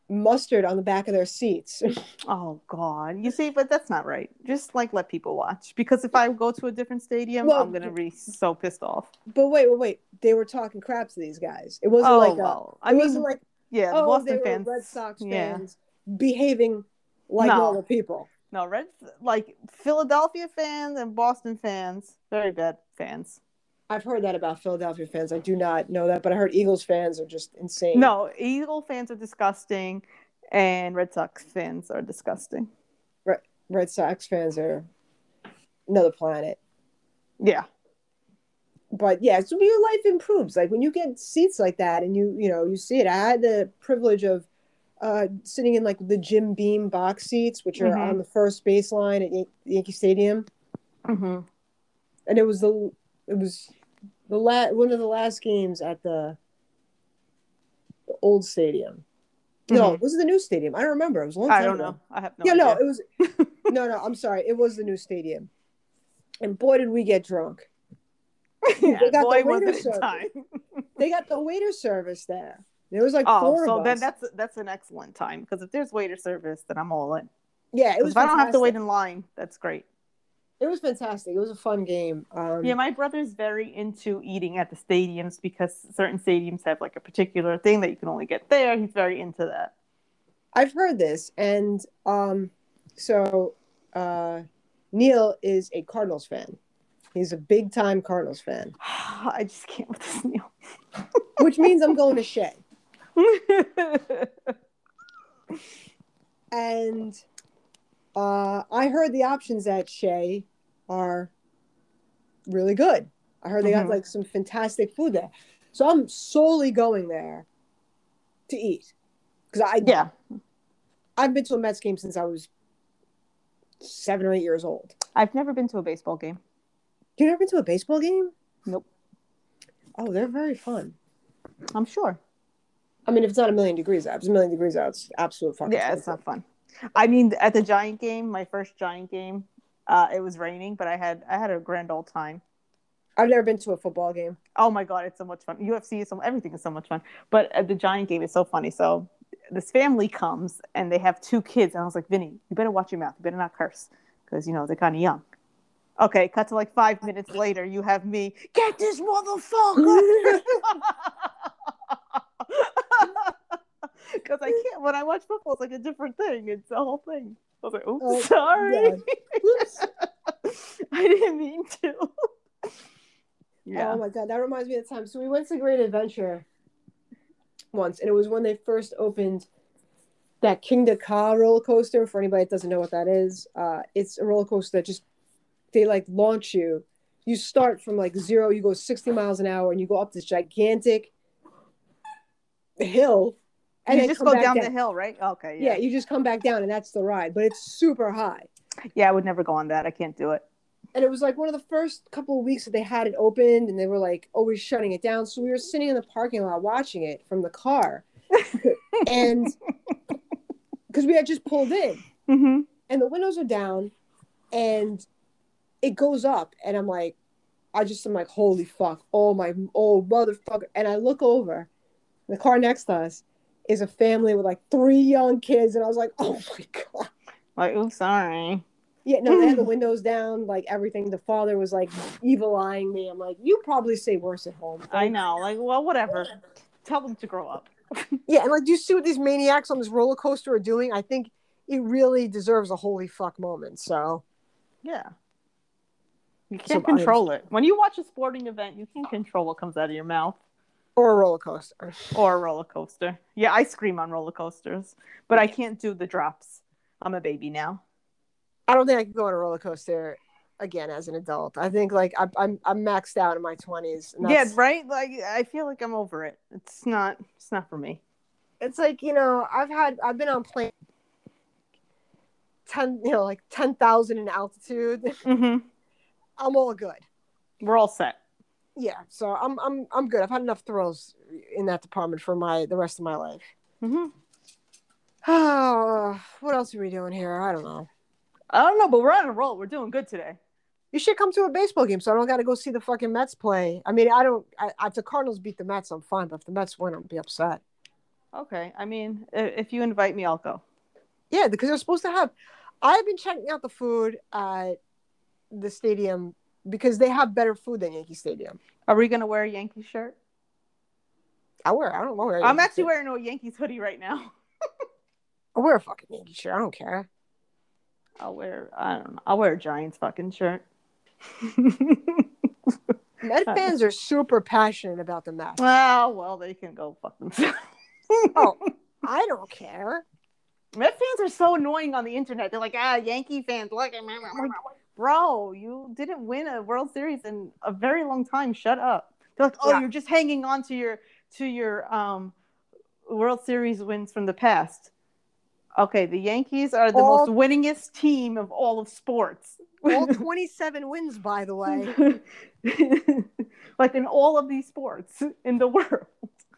mustard on the back of their seats. Oh God! You see, but that's not right. Just like let people watch because if I go to a different stadium, Well, I'm gonna be so pissed off. but wait, wait, wait! They were talking crap to these guys. It wasn't oh like well, I mean, wasn't like yeah, oh, Boston fans. Red Sox yeah. fans behaving like No. normal people. No, Red like Philadelphia fans and Boston fans, very bad fans. I've heard that about Philadelphia fans. I do not know that, but I heard Eagles fans are just insane. No, Eagle fans are disgusting, and Red Sox fans are disgusting. Red Sox fans are another planet. Yeah, But yeah, so your life improves. Like when you get seats like that, and you you know you see it. I had the privilege of uh, sitting in like the Jim Beam box seats, which are Mhm. on the first baseline at Yan- Yankee Stadium, hmm and it was the it was the la- one of the last games at the, the old stadium. No, was it the new stadium? I don't remember. It was a long time Mm-hmm. I don't ago. know. I have no. yeah, no, it was. no, no, I'm sorry. It was the new stadium, and boy, did we get drunk. Yeah, They got the boy, was waiter it service. time. They got the waiter service there. There was like Oh, four so of then us. that's that's an excellent time because if there's waiter service, then I'm all in. yeah, it was. if I don't have to wait in line, that's great. It was fantastic. It was a fun game. Um, Yeah, my brother's very into eating at the stadiums because certain stadiums have like a particular thing that you can only get there. He's very into that. I've heard this, and um, so uh, Neil is a Cardinals fan. He's a big time Cardinals fan, I just can't with this meal. which means I'm going to Shea. And uh, I heard the options at Shea are really good. I heard they got Mhm. like some fantastic food there. So I'm solely going there to eat. Because I yeah, I've been to a Mets game since I was seven or eight years old. I've never been to a baseball game. You never been to a baseball game? Nope. Oh, they're very fun. I'm sure. I mean, if it's not a million degrees out, if it's a million degrees out, it's absolute fun. Yeah, it's not fun. I mean, at the Giant game, my first Giant game, uh, it was raining, but I had I had a grand old time. I've never been to a football game. Oh my god, it's so much fun. UFC is so everything is so much fun. But at the Giant game, is so funny. So this family comes and they have two kids, and I was like, Vinny, you better watch your mouth. You better not curse because you know they're kind of young. Okay, cut to like five minutes later, you have me get this motherfucker. Because I can't. When I watch football, it's like a different thing. It's the whole thing. I was like, "Oops, Oh, sorry. Oops. I didn't mean to." yeah. Oh my god, that reminds me of the time. So we went to Great Adventure once, and it was when they first opened that Kingda Ka roller coaster. For anybody that doesn't know what that is, uh, it's a roller coaster that just they like launch you. You start from like zero, you go 60 miles an hour, and you go up this gigantic hill. And you just go back down, the hill, right? Okay. Yeah. Yeah. you just come back down, and that's the ride. But it's super high. Yeah, I would never go on that. I can't do it. and it was like one of the first couple of weeks that they had it opened and they were like always shutting it down so we were sitting in the parking lot watching it from the car and because we had just pulled in Mm-hmm. and the windows are down and it goes up and i'm like i just am like holy fuck oh my oh motherfucker and i look over the car next to us is a family with like three young kids and i was like oh my god Like, oops, sorry. Yeah, no, they had the windows down, like everything. The father was like evil eyeing me. I'm like, you probably say worse at home. I know. Like, well, whatever. Tell them to grow up. Yeah, and like, do you see what these maniacs on this roller coaster are doing? I think it really deserves a holy fuck moment. So, Yeah. You can't control it. When you watch a sporting event, you can't control what comes out of your mouth or a roller coaster. or a roller coaster. Yeah, I scream on roller coasters, but I can't do the drops. I'm a baby now. I don't think I can go on a roller coaster again as an adult. I think like I'm I'm, I'm maxed out in my 20s. and Yeah, right. Like, I feel like I'm over it. It's not. It's not for me. It's like you know, I've had I've been on plane. 10 you know like 10,000 in altitude hmm I'm all good We're all set. Yeah so I'm I'm I'm good I've had enough thrills in that department for my the rest of my life hmm Oh, what else are we doing here? I don't know. I don't know, but we're on a roll. We're doing good today. You should come to a baseball game so I don't got to go see the fucking Mets play. I mean, I don't. I, if the Cardinals beat the Mets, I'm fine. But if the Mets win, I'll be upset. Okay. I mean, if you invite me, I'll go. Yeah, because they're supposed to have. I've been checking out the food at the stadium because they have better food than Yankee Stadium. Are we gonna wear a Yankee shirt? I wear. I don't wear. a I'm Yankee actually shirt. wearing a Yankees hoodie right now. I wear a fucking Yankee shirt. I don't care. I'll wear. I don't know. I'll wear a Giants fucking shirt. Met fans are super passionate about the Mets. well, well, they can go fuck themselves. Oh, I don't care. Met fans are so annoying on the internet. They're like, ah, Yankee fans, look at me. Bro, you didn't win a World Series in a very long time. Shut up. They're like, oh, Yeah. you're just hanging on to your to your um World Series wins from the past. Okay, the Yankees are the All- most winningest team of all of sports. All 27 wins, by the way. like in all of these sports in the world.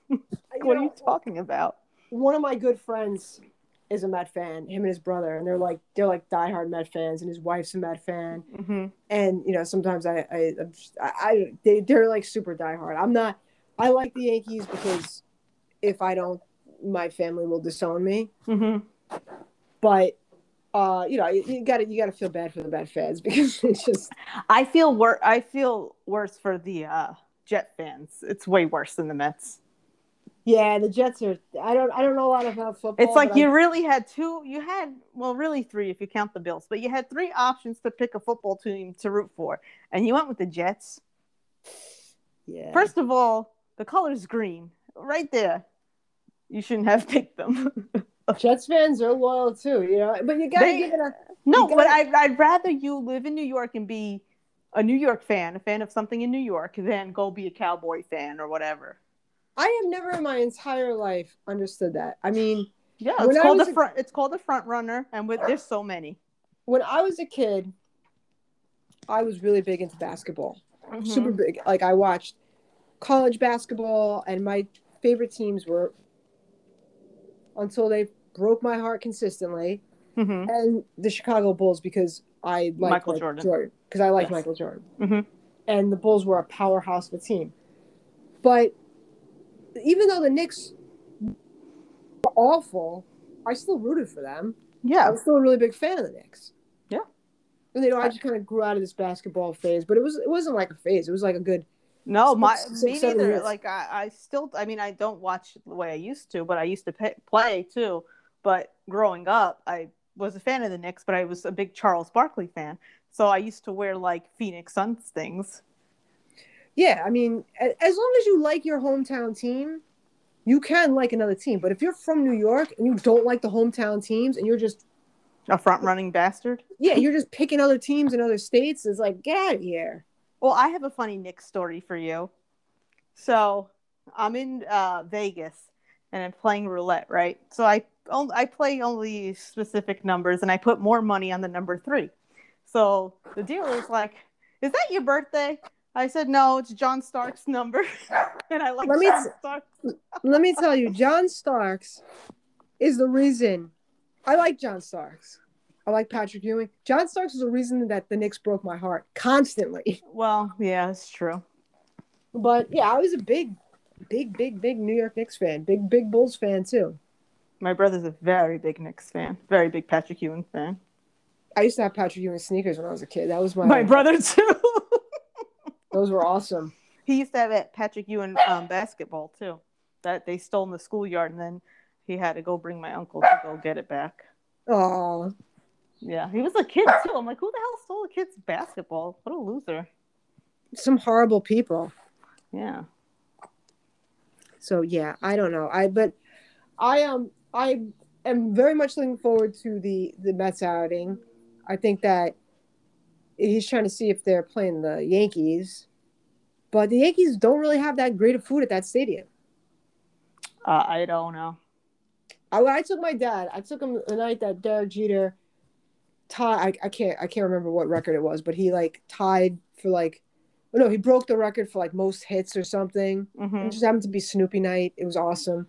What are you talking about? one of my good friends is a Met fan, him and his brother, and they're like they're like diehard Met fans, and his wife's a Met fan. hmm And you know, sometimes I I I'm just- I, I they they're like super diehard. I'm not. I like the Yankees because if I don't, my family will disown me. hmm But uh, you know, you got to you got to feel bad for the bad fans because it's just I feel wor- I feel worse for the uh, Jet fans. It's way worse than the Mets. Yeah. The Jets are. I don't I don't know a lot about football. It's like you I- really had two. You had well, really three if you count the Bills, but you had three options to pick a football team to root for, and you went with the Jets. yeah. First of all, the color's green, right there. You shouldn't have picked them. Jets fans are loyal too, you know. But you got to They- give it a. no, but gotta- I'd, I'd rather you live in New York and be a New York fan, a fan of something in New York, than go be a Cowboy fan or whatever. I have never in my entire life understood that. I mean, Yeah, it's called the a- front. It's called the front runner, and with there's so many. when I was a kid, I was really big into basketball. Super big. Like I watched college basketball, and my favorite teams were until they broke my heart consistently, Mhm. and the Chicago Bulls because I like Michael Jordan. because I like Yes. Michael Jordan, Mhm. and the Bulls were a powerhouse of a team. But even though the Knicks were awful, I still rooted for them. Yeah, I Yeah, was still a really big fan of the Knicks. Yeah. And you know, I just kind of grew out of this basketball phase, but it was it wasn't like a phase. It was like a good. no, Six- my six, me neither. years. Like I, I still. I mean, I don't watch the way I used to, but I used to pay, play too. But growing up, I was a fan of the Knicks, but I was a big Charles Barkley fan. So I used to wear like Phoenix Suns things. Yeah, I mean, as long as you like your hometown team, you can like another team. But if you're from New York and you don't like the hometown teams, and you're just A front running bastard. yeah, you're just picking other teams in other states, it's like get out of here. Well, I have a funny Nick story for you. So I'm in uh, Vegas and I'm playing roulette, right? So I I play only specific numbers and I put more money on the number three. So the dealer's like, "Is that your birthday?" I said, "No, it's John Starks' number," and I like Let me John t- Stark. Let me tell you, John Starks is the reason I like John Starks. I like Patrick Ewing. John Starks is the reason that the Knicks broke my heart constantly. Well, yeah, it's true. But yeah, I was a big, big, big, big New York Knicks fan. Big, big Bulls fan too. My brother's a very big Knicks fan, very big Patrick Ewing fan. I used to have Patrick Ewing sneakers when I was a kid. That was my, My brother too. Those were awesome. He used to have at Patrick Ewing um, basketball too. That they stole in the schoolyard, and then he had to go bring my uncle to go get it back. Oh, Yeah, he was a kid too. I'm like, who the hell stole a kid's basketball? What a loser. some horrible people. Yeah. So yeah, I don't know. I but I um I am very much looking forward to the the Mets outing. I think that he's trying to see if they're playing the Yankees, but the Yankees don't really have that great of food at that stadium. Uh, I don't know. I, I took my dad. I took him the night that Derek Jeter tied. I, I can't I can't remember what record it was, but he like tied for like. oh, No, he broke the record for like most hits or something. hmm It just happened to be Snoopy night. It was awesome.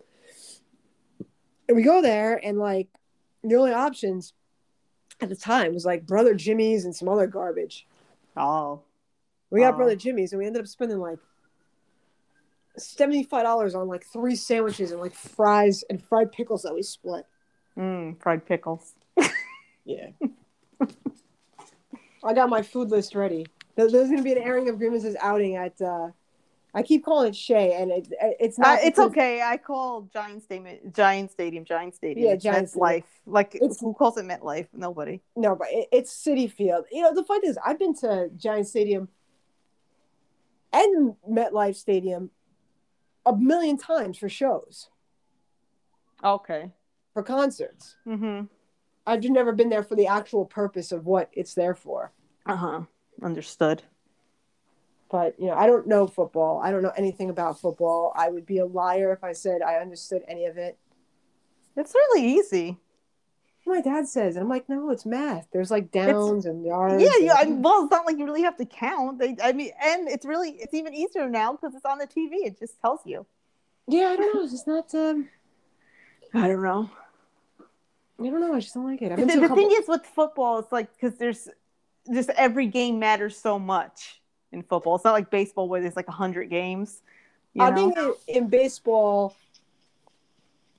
And we go there, and like the only options at the time it was like Brother Jimmy's and some other garbage. Oh. We got Oh. Brother Jimmy's, and we ended up spending like seventy-five dollars on like three sandwiches and like fries and fried pickles that we split. Mm, fried pickles. Yeah. I got my food list ready. There's going to be an airing of Grimace's outing at. Uh, I keep calling it Shea, and it, it's Uh, not. it's because- okay. I call Giant Stadium, Giant Stadium, Giant Stadium. Yeah, It's Giant. Life. Like It's- who calls it MetLife? Nobody. No, but it, it's Citi Field. You know, the fact is, I've been to Giant Stadium and MetLife Stadium a million times for shows, Okay. for concerts. Mm-hmm. I've just never been there for the actual purpose of what it's there for. Uh huh. Understood. But you know, I don't know football. I don't know anything about football. I would be a liar if I said I understood any of it. It's really easy. My dad says, and I'm like, no, it's math. There's like downs and yards. Yeah, yeah. I, well, it's not like you really have to count. They, I mean, and it's really it's even easier now because it's on the TV. It just tells you. yeah. I don't know. It's just not. Um, I don't know. I don't know. I just don't like it. The, been to a the couple- thing is with football, it's like because there's just every game matters so much in football. It's not like baseball where there's like hundred games. You I know? think in, baseball,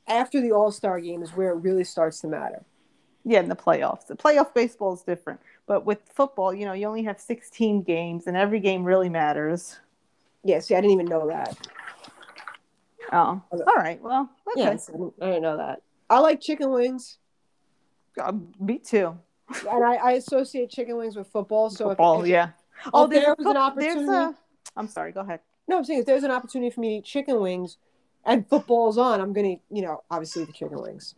after the All Star game is where it really starts to matter. Yeah, in the playoffs. The playoff baseball is different. But with football, you know, you only have 16 games and every game really matters. Yeah, see, I didn't even know that. Oh, all right. Well, okay. Yes, I didn't, I didn't know that. I like chicken wings, Uh, me too. and I, I associate chicken wings with football. So football, if, yeah. Oh, there's, there a, was an couple- there's opportunity. a. I'm sorry. Go ahead. no, I'm saying if there's an opportunity for me to eat chicken wings, and football's on, I'm gonna, you know, obviously the chicken wings.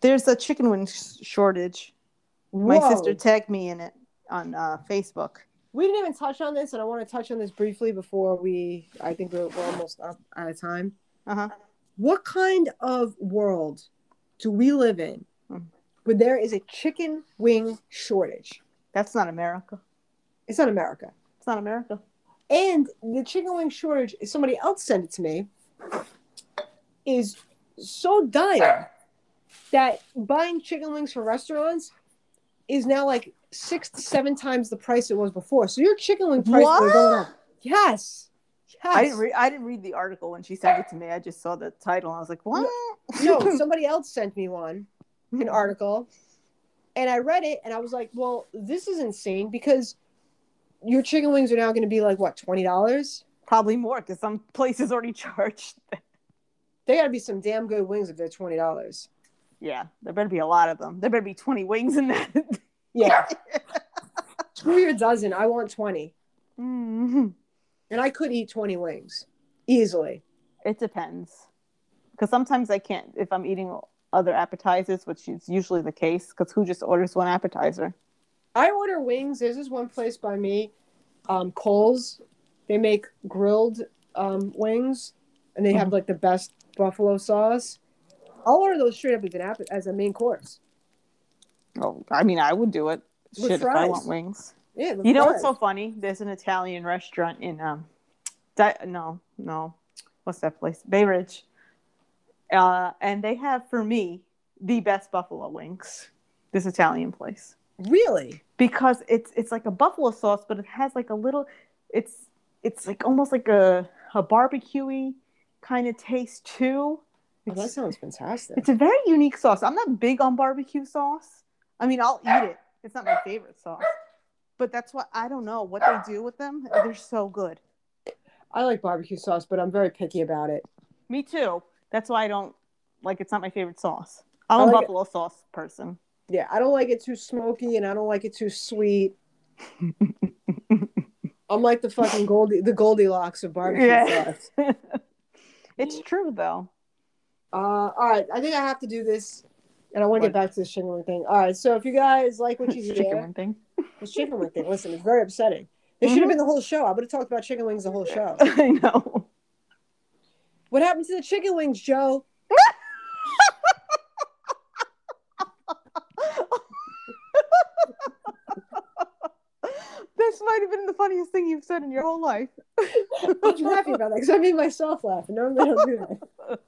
There's a chicken wing sh- shortage. My sister tagged me in it on uh, Facebook. We didn't even touch on this, and I want to touch on this briefly before we. I think we're, we're almost up out of time. Uh huh. What kind of world do we live in Hmm. where there is a chicken wing shortage? That's not America. It's not America. It's not America. And the chicken wing shortage, somebody else sent it to me, is so dire that buying chicken wings for restaurants is now like six to seven times the price it was before. So your chicken wing price What? going up. Yes. Yes. I didn't. Re- I didn't read the article when she sent it to me. I just saw the title. and I was like, "What?" no, somebody else sent me one, an article, and I read it and I was like, well, this is insane because your chicken wings are now going to be like what twenty dollars. Probably more because some places already charged. They got to be some damn good wings if they're twenty dollars. yeah, there better be a lot of them. There better be 20 wings in that. Yeah, screw your dozen. I want twenty, Mhm. and I could eat twenty wings easily. It depends. Because sometimes I can't if I'm eating other appetizers, which is usually the case. Because who just orders one appetizer? I order wings. There's this one place by me, um, Cole's. They make grilled um, wings, and they have like the best buffalo sauce. I'll order those straight up as an app- as a main course. Oh, I mean, I would do it. With Shit, if I want wings. Yeah, You know fries. what's so funny? There's an Italian restaurant in um, Di- no, no, what's that place? Bay Ridge. Uh, and they have for me the best buffalo wings. This Italian place really? Because it's it's like a buffalo sauce, but it has like a little. It's it's like almost like a a barbecuey kind of taste too. Oh, that sounds fantastic. it's a very unique sauce. I'm not big on barbecue sauce. I mean, I'll eat it. It's not my favorite sauce. But that's what I don't know what they do with them. They're so good. I like barbecue sauce, but I'm very picky about it. Me too. That's why I don't like it's not my favorite sauce. I'm I a like it- buffalo sauce person. Yeah, I don't like it too smoky, and I don't like it too sweet. I'm like the fucking Goldie, the Goldilocks of barbecue Yeah. sauce. it's true though. Uh, all right, I think I have to do this, and I want to get back to the chicken wing thing. All right, so if you guys like what you Chicken hear, wing thing. this chicken wing thing, listen, it's very upsetting. This should have been the whole show. I would have talked about chicken wings the whole show. I know. What happened to the chicken wings, Joe? this might have been the funniest thing you've said in your whole life. I'm happy about that because I made myself laugh, and normally I don't do that.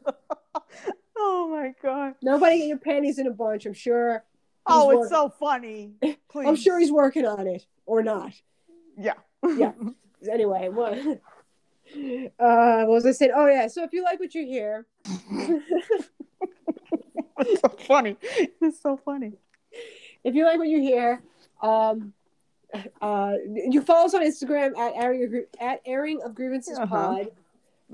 oh my god. Nobody get your panties in a bunch. I'm sure. Oh, it's so funny. Please. I'm sure he's working on it or not. Yeah. Yeah. Anyway, what? Uh, what was I saying? Oh yeah. So if you like what you hear, it's so funny. It's so funny. if you like what you hear, um, uh, you follow us on Instagram at airing of, at airing of grievances Uh-huh. pod.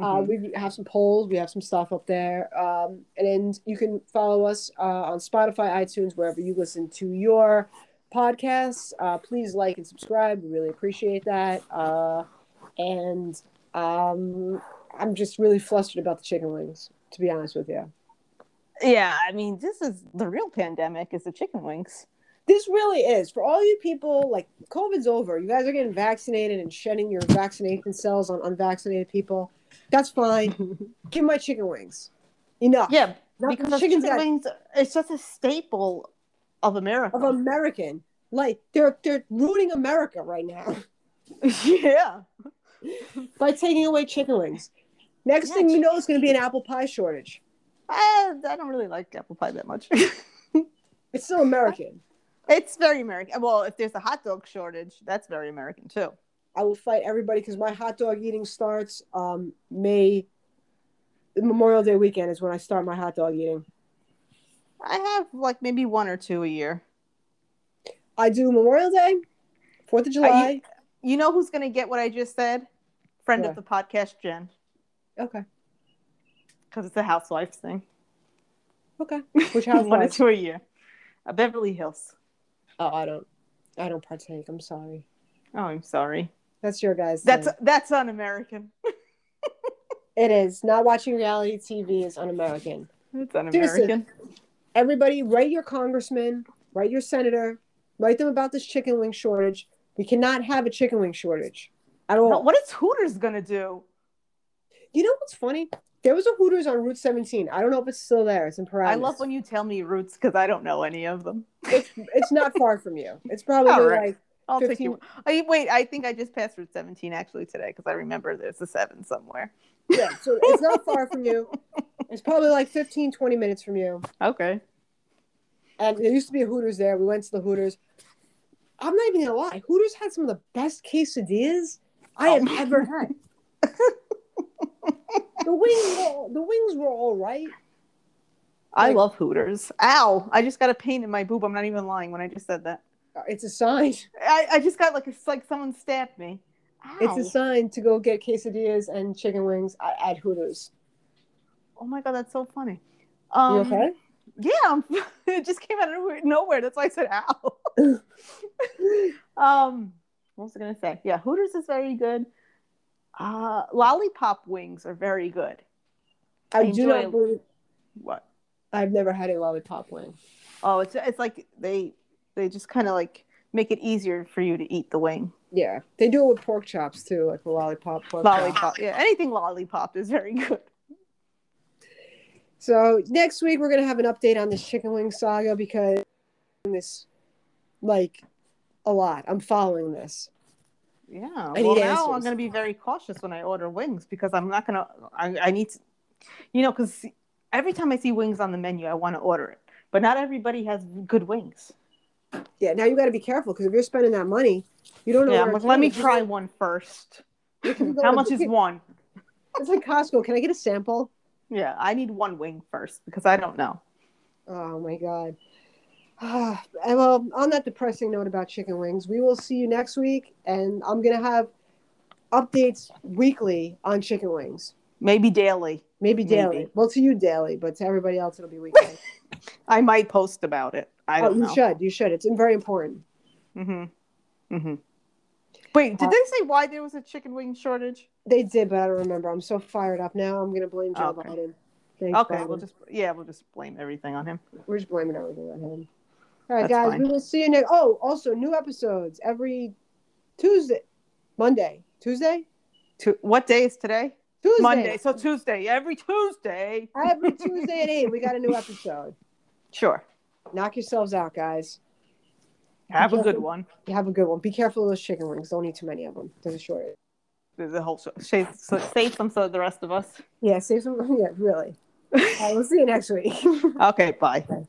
Uh, Mhm. we have some polls. We have some stuff up there, um, and then you can follow us uh, on Spotify, iTunes, wherever you listen to your podcasts. Uh, please like and subscribe. We really appreciate that. Uh, and um, I'm just really flustered about the chicken wings, to be honest with you. Yeah, I mean, this is the real pandemic is the chicken wings. This really is for all you people. Like COVID's over. You guys are getting vaccinated and shedding your vaccination cells on unvaccinated people. That's fine. Give my chicken wings. Enough. Yeah, Not because chicken got- wings it's just a staple of America. of American. Like they're they're ruining America right now yeah. by taking away chicken wings. Next Yeah, thing you know, it's going to be an apple pie shortage. I, I don't really like apple pie that much. It's still American. It's very American. Well, if there's a hot dog shortage, that's very American too. I will fight everybody because my hot dog eating starts um, May Memorial Day weekend is when I start my hot dog eating. I have like maybe one or two a year. I do Memorial Day, Fourth of July. You know who's gonna get what I just said? Friend Yeah. of the podcast, Jen, okay. because it's a housewives thing. Okay. Which one or housewives? two a year. Uh, Beverly Hills. Oh, I don't. I don't partake. I'm sorry. Oh, I'm sorry. That's your guys. That's thing. that's un-American. it is. Not watching reality TV is un-American. It's un-American. Everybody, write your congressman, write your senator, write them about this chicken wing shortage. We cannot have a chicken wing shortage at all. No, what is Hooters gonna do? You know what's funny? There was a Hooters on Route 17. I don't know if it's still there. It's in Paramus. I love when you tell me routes because I don't know any of them. it's, it's not far from you. It's probably All right. like I'll 15 take you. I, wait, I think I just passed Route 17 actually today because I remember there's a seven somewhere. yeah. So it's not far from you. It's probably like 15, 20 minutes from you. Okay. And there used to be a Hooters there. We went to the Hooters. I'm not even gonna lie. Hooters had some of the best quesadillas I oh have Oh. ever had. the wings, were, the wings were all right. I Like- love Hooters. Ow! I just got a pain in my boob. I'm not even lying when I just said that. Uh, It's a sign. I, I just got like it's like someone stabbed me. Ow. It's a sign to go get quesadillas and chicken wings at, at Hooters. oh my god, that's so funny. Um, You okay? Yeah, it just came out of nowhere- nowhere. That's why I said ow. um, what was I gonna say? Yeah, Hooters is very good. Uh, lollipop wings are very good. I do not believe What? I've never had a lollipop wing. Oh, it's it's like they they just kind of like make it easier for you to eat the wing. Yeah, they do it with pork chops too, like a lollipop. Pork chop. Lollipop, yeah, anything lollipop is very good. So next week we're gonna have an update on this chicken wing saga because this, like, a lot. I'm following this. Yeah. I well, now answers. I'm going to be very cautious when I order wings because I'm not going to. I I need to, you know, because every time I see wings on the menu, I want to order it. But not everybody has good wings. Yeah, now you got to be careful because if you're spending that money, you don't know. Yeah, where I'm it's like, let me try one first. You can go How much is one? It's like Costco. Can I get a sample? Yeah, I need one wing first because I don't know. Oh my god. and well, on that depressing note about chicken wings, we will see you next week, and I'm gonna have updates weekly on chicken wings. Maybe daily. Maybe daily. Maybe. Well, to you daily, but to everybody else, it'll be weekly. I might post about it. I oh, don't you know. should. You should. It's very important. Mm-hmm. Mm-hmm. Wait, did Uh, they say why there was a chicken wing shortage? They did, but I don't remember. I'm so fired up now. I'm gonna blame Joe Okay. Biden. Thanks, Okay, Biden. we'll just yeah, we'll just blame everything on him. We're just blaming everything on him. All right, That's guys. fine. We will see you next. Oh, also new episodes every Tuesday, Monday, Tuesday, To, what day is today? Tuesday, Monday. So Tuesday. Every Tuesday. Every Tuesday at eight, we got a new episode. Sure. Knock yourselves out, guys. Have a good one. You have a good one. Be careful of those chicken wings. Don't eat too many of them. There's a shortage. The whole show. Save, so save some so the rest of us. Yeah, save some. Yeah, really. All right, we'll see you next week. Okay, bye. Bye.